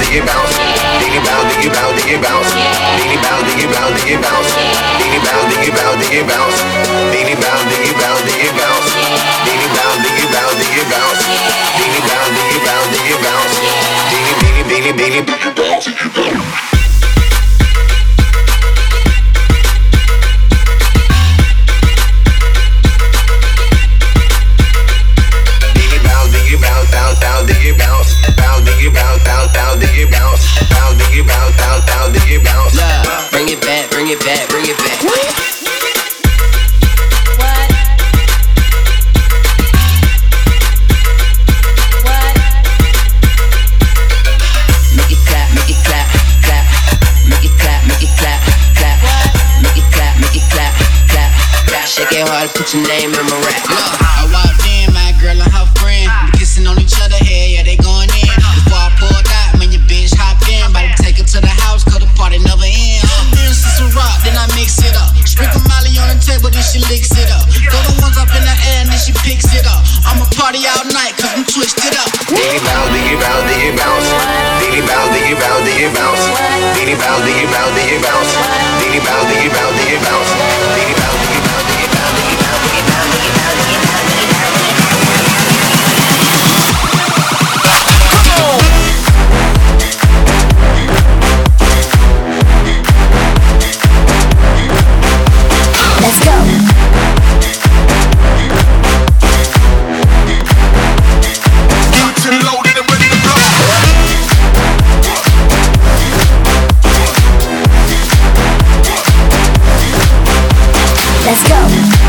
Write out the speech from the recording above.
diggy bounce. Diggy bounce, diggy bounce, diggy bounce. Diggy bounce, diggy bounce, diggy bounce. Diggy bounce, diggy bounce, diggy bounce. Diggy bounce, diggy bounce, diggy bounce. Diggy bounce, diggy bounce, diggy bounce. Diggy bounce, diggy bounce, diggy bounce. Diggy, diggy, diggy, diggy bounce. Put your name in my rap. Look, I walked in, my girl and go.